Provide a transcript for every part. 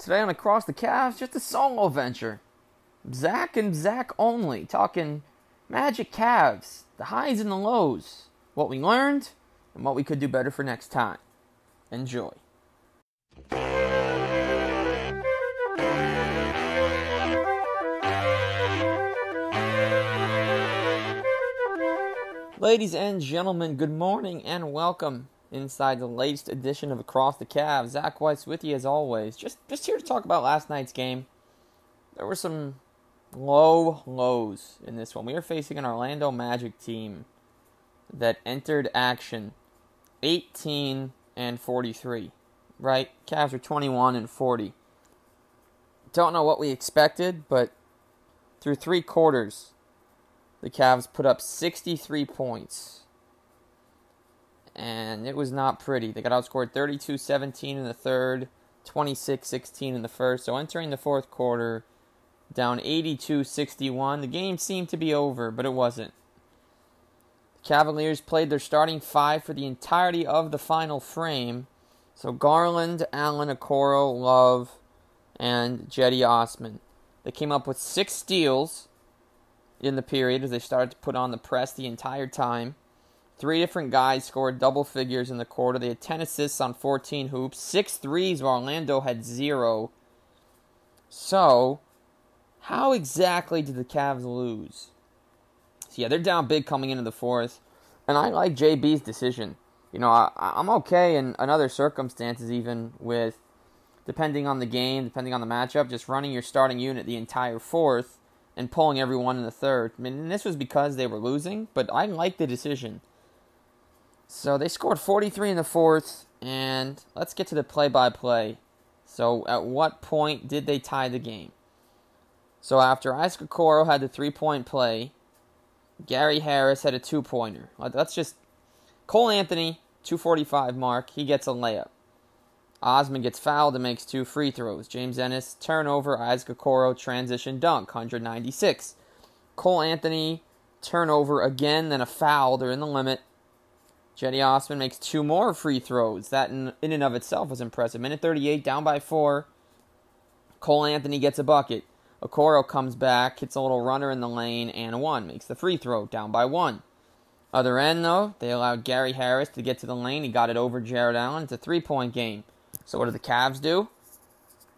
Today on Across the Cavs, just a solo venture. Zach and Zach only, talking Magic Cavs, the highs and the lows, what we learned, and what we could do better for next time. Enjoy. Ladies and gentlemen, good morning and welcome inside the latest edition of Across the Cavs. Zach Weiss with you as always. Just just here to talk about last night's game. There were some low lows in this one. We are facing an Orlando Magic team that entered action 18 and 43. Right? Cavs are 21 and 40. Don't know what we expected, but through three quarters, the Cavs put up 63 points and it was not pretty. They got outscored 32 17 in the third, 26 16 in the first. So entering the fourth quarter, down 82 61. The game seemed to be over, but it wasn't. The Cavaliers played their starting five for the entirety of the final frame. So Garland, Allen, Okoro, Love, and Cedi Osman. They came up with six steals in the period as they started to put on the press the entire time. Three different guys scored double figures in the quarter. They had 10 assists on 14 hoops, six threes, while Orlando had zero. So, how exactly did the Cavs lose? So, yeah, they're down big coming into the fourth. And I like JB's decision. You know, I, I'm okay in, in other circumstances, even with, depending on the game, depending on the matchup, just running your starting unit the entire fourth and pulling everyone in the third. I mean, this was because they were losing, but I like the decision. So they scored 43 in the fourth, and let's get to the play by play. So, at what point did they tie the game? So, after Isaac Okoro had the three point play, Gary Harris had a two pointer. Let's just. Cole Anthony, 245 mark, he gets a layup. Osman gets fouled and makes two free throws. James Ennis, turnover. Isaac Okoro, transition dunk, 196. Cole Anthony, turnover again, then a foul. They're in the limit. Cedi Osman makes two more free throws. That in, in and of itself was impressive. Minute 38, down by four. Cole Anthony gets a bucket. Okoro comes back, hits a little runner in the lane, and one. Makes the free throw, down by one. Other end, though, they allowed Gary Harris to get to the lane. He got it over Jarrett Allen. It's a three point game. So, what do the Cavs do?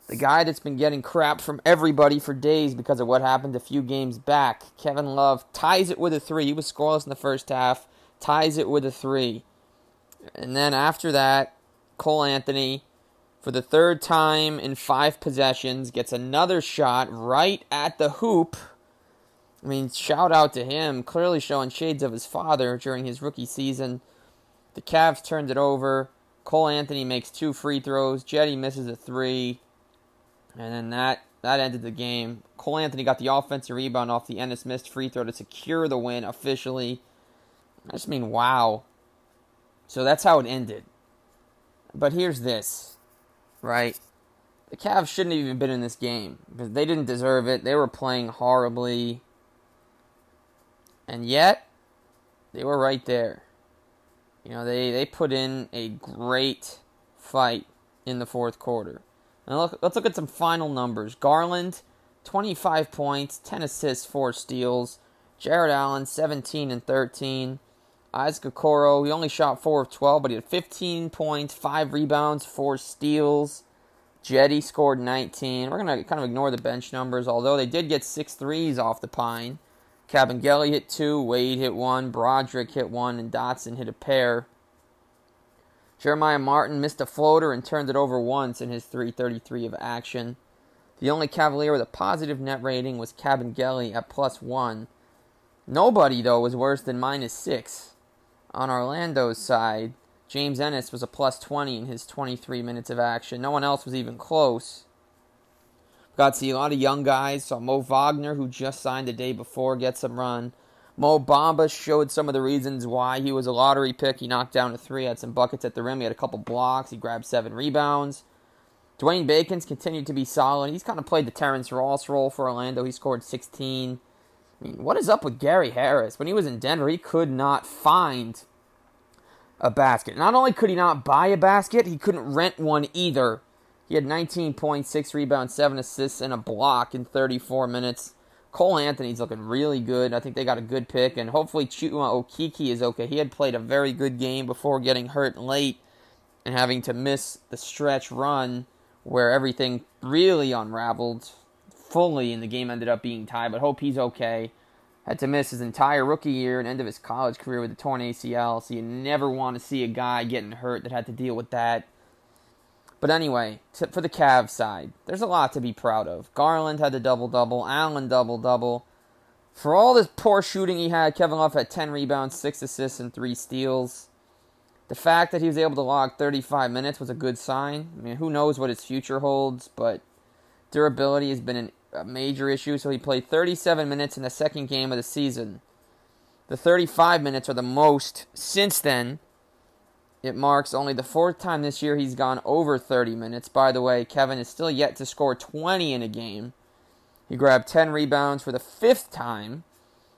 The guy that's been getting crap from everybody for days because of what happened a few games back, Kevin Love, ties it with a three. He was scoreless in the first half ties it with a three. And then after that, Cole Anthony, for the third time in five possessions, gets another shot right at the hoop. I mean, shout out to him, clearly showing shades of his father during his rookie season. The Cavs turned it over. Cole Anthony makes two free throws. Cedi misses a three. And then that, that ended the game. Cole Anthony got the offensive rebound off the Ennis missed free throw to secure the win officially. I just mean, wow. So that's how it ended. But here's this, right? The Cavs shouldn't have even been in this game because they didn't deserve it. They were playing horribly. And yet, they were right there. You know, they, they put in a great fight in the fourth quarter. And look, let's look at some final numbers. Garland, 25 points, 10 assists, 4 steals. Jarrett Allen, 17 and 13. Isaac Okoro, he only shot 4 of 12, but he had 15 points, 5 rebounds, 4 steals. Cedi scored 19. We're going to kind of ignore the bench numbers, although they did get six threes off the pine. Kabengele hit 2, Wade hit 1, Brodric hit 1, and Dotson hit a pair. Jeremiah Martin missed a floater and turned it over once in his 333 of action. The only Cavalier with a positive net rating was Kabengele at plus 1. Nobody, though, was worse than minus 6. On Orlando's side, James Ennis was a plus 20 in his 23 minutes of action. No one else was even close. Got to see a lot of young guys. Saw Mo Wagner, who just signed the day before, get some run. Mo Bamba showed some of the reasons why he was a lottery pick. He knocked down a three, had some buckets at the rim, he had a couple blocks, he grabbed seven rebounds. Dwayne Bacon's continued to be solid. He's kind of played the Terrence Ross role for Orlando. He scored 16. I mean, what is up with Gary Harris? When he was in Denver, he could not find a basket. Not only could he not buy a basket, he couldn't rent one either. He had 19 points, 6 rebounds, 7 assists, and a block in 34 minutes. Cole Anthony's looking really good. I think they got a good pick, and hopefully Chuma Okeke is okay. He had played a very good game before getting hurt late and having to miss the stretch run where everything really unraveled fully and the game ended up being tied. But hope he's okay. Had to miss his entire rookie year and end of his college career with a torn ACL, so you never want to see a guy getting hurt that had to deal with that. But anyway, for the Cavs side, there's a lot to be proud of. Garland had the double double, Allen double double. For all this poor shooting he had, Kevin Love had 10 rebounds, 6 assists, and 3 steals. The fact that he was able to log 35 minutes was a good sign. I mean, who knows what his future holds, but durability has been an, a major issue. So he played 37 minutes in the second game of the season. The 35 minutes are the most since then it marks only the fourth time this year he's gone over 30 minutes. By the way, Kevin is still yet to score 20 in a game. He grabbed 10 rebounds for the fifth time.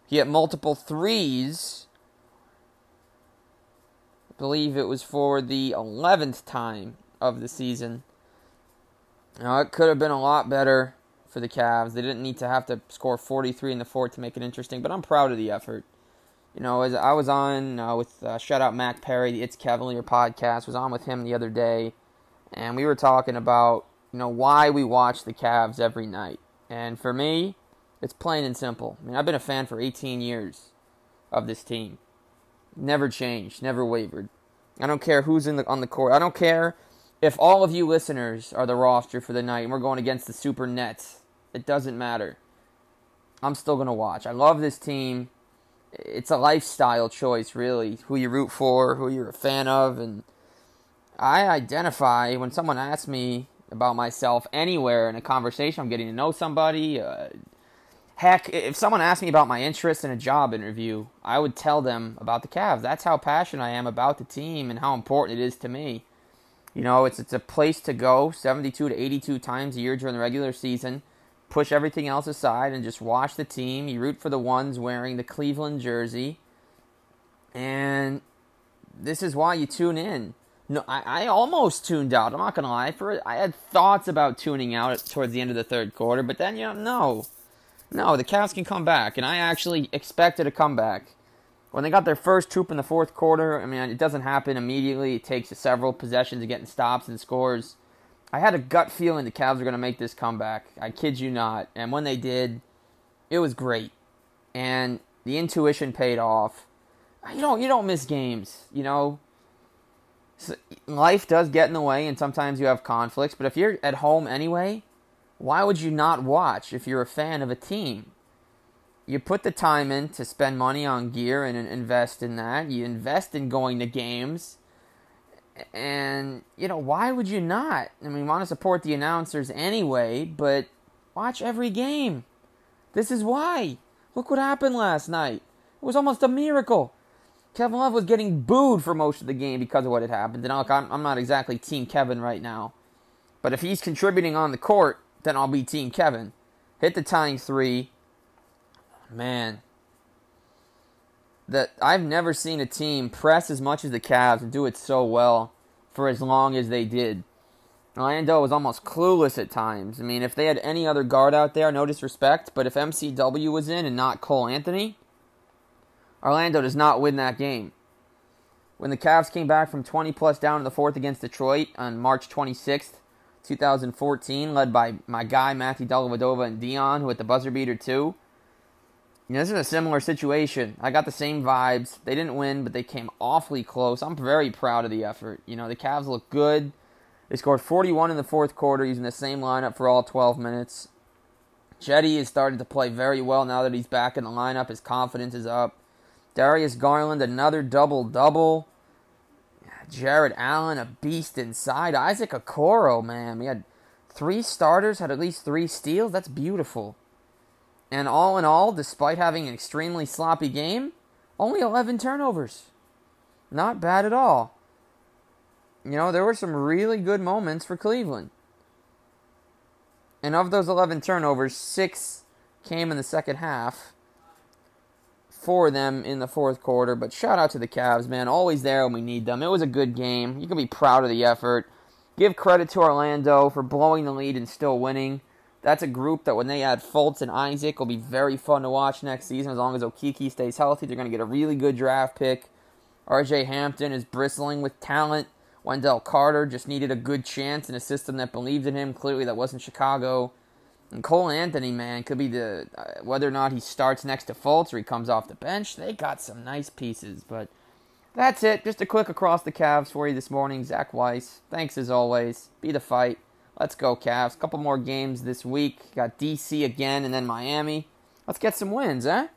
He hit multiple threes. I believe it was for the 11th time of the season. Now, it could have been a lot better for the Cavs. They didn't need to have to score 43 in the fourth to make it interesting, but I'm proud of the effort you know, as I was on uh, with uh, shout out Mac Perry, the It's Cavalier podcast, was on with him the other day, and we were talking about you know why we watch the Cavs every night. And for me, it's plain and simple. I mean, I've been a fan for 18 years of this team. Never changed, never wavered. I don't care who's in the on the court. I don't care if all of you listeners are the roster for the night and we're going against the Super Nets. It doesn't matter. I'm still going to watch. I love this team it's a lifestyle choice, really, who you root for, who you're a fan of, and I identify when someone asks me about myself anywhere in a conversation, I'm getting to know somebody. Uh, heck, if someone asked me about my interest in a job interview, I would tell them about the Cavs. That's how passionate I am about the team and how important it is to me. You know, it's it's a place to go 72 to 82 times a year during the regular season push everything else aside and just watch the team. You root for the ones wearing the Cleveland jersey. And this is why you tune in. No, I, I almost tuned out. I'm not gonna lie. For I had thoughts about tuning out towards the end of the third quarter, but then you know, no, no, the Cavs can come back, and I actually expected a comeback. When they got their first troop in the fourth quarter, I mean, it doesn't happen immediately. It takes several possessions of getting stops and scores. I had a gut feeling the Cavs were going to make this comeback. I kid you not. And when they did, it was great. And the intuition paid off. You don't you don't miss games, you know. life does get in the way and sometimes you have conflicts, but if you're at home anyway, why would you not watch if you're a fan of a team? You put the time in to spend money on gear and invest in that. You invest in going to games and, you know, why would you not? I mean, want to support the announcers anyway, but watch every game. This is why. Look what happened last night. It was almost a miracle. Kevin Love was getting booed for most of the game because of what had happened. And I'm, I'm not exactly Team Kevin right now. But if he's contributing on the court, then I'll be Team Kevin. Hit the tying three. Man, that I've never seen a team press as much as the Cavs and do it so well for as long as they did. Orlando was almost clueless at times. I mean, if they had any other guard out there, no disrespect, but if MCW was in and not Cole Anthony, Orlando does not win that game. When the Cavs came back from 20 plus down in the fourth against Detroit on March 26th, 2014, led by my guy Matthew Dellavedova and Dion, who hit the buzzer beater too, you know, this is a similar situation. I got the same vibes. They didn't win, but they came awfully close. I'm very proud of the effort. You know, the Cavs look good. They scored 41 in the fourth quarter using the same lineup for all 12 minutes. Cedi is starting to play very well now that he's back in the lineup. His confidence is up. Darius Garland, another double double. Jarrett Allen, a beast inside. Isaac Okoro, man. We had three starters, had at least three steals. That's beautiful. And all in all, despite having an extremely sloppy game, only 11 turnovers. Not bad at all. You know, there were some really good moments for Cleveland. And of those 11 turnovers, six came in the second half. For them in the fourth quarter. But shout out to the Cavs, man. Always there when we need them. It was a good game. You can be proud of the effort. give credit to Orlando for blowing the lead and still winning. That's a group that when they add Fultz and Isaac will be very fun to watch next season as long as Okeke stays healthy. They're going to get a really good draft pick. RJ Hampton is bristling with talent. Wendell Carter just needed a good chance in a system that believed in him. Clearly, that wasn't Chicago. And Cole Anthony, man, could be the uh, whether or not he starts next to Fultz or he comes off the bench. They got some nice pieces, but that's it. Just a quick across the Cavs for you this morning. Zach Weiss, thanks as always. Be the fight. Let's go, Cavs. Couple more games this week. Got DC again and then Miami. Let's get some wins, eh?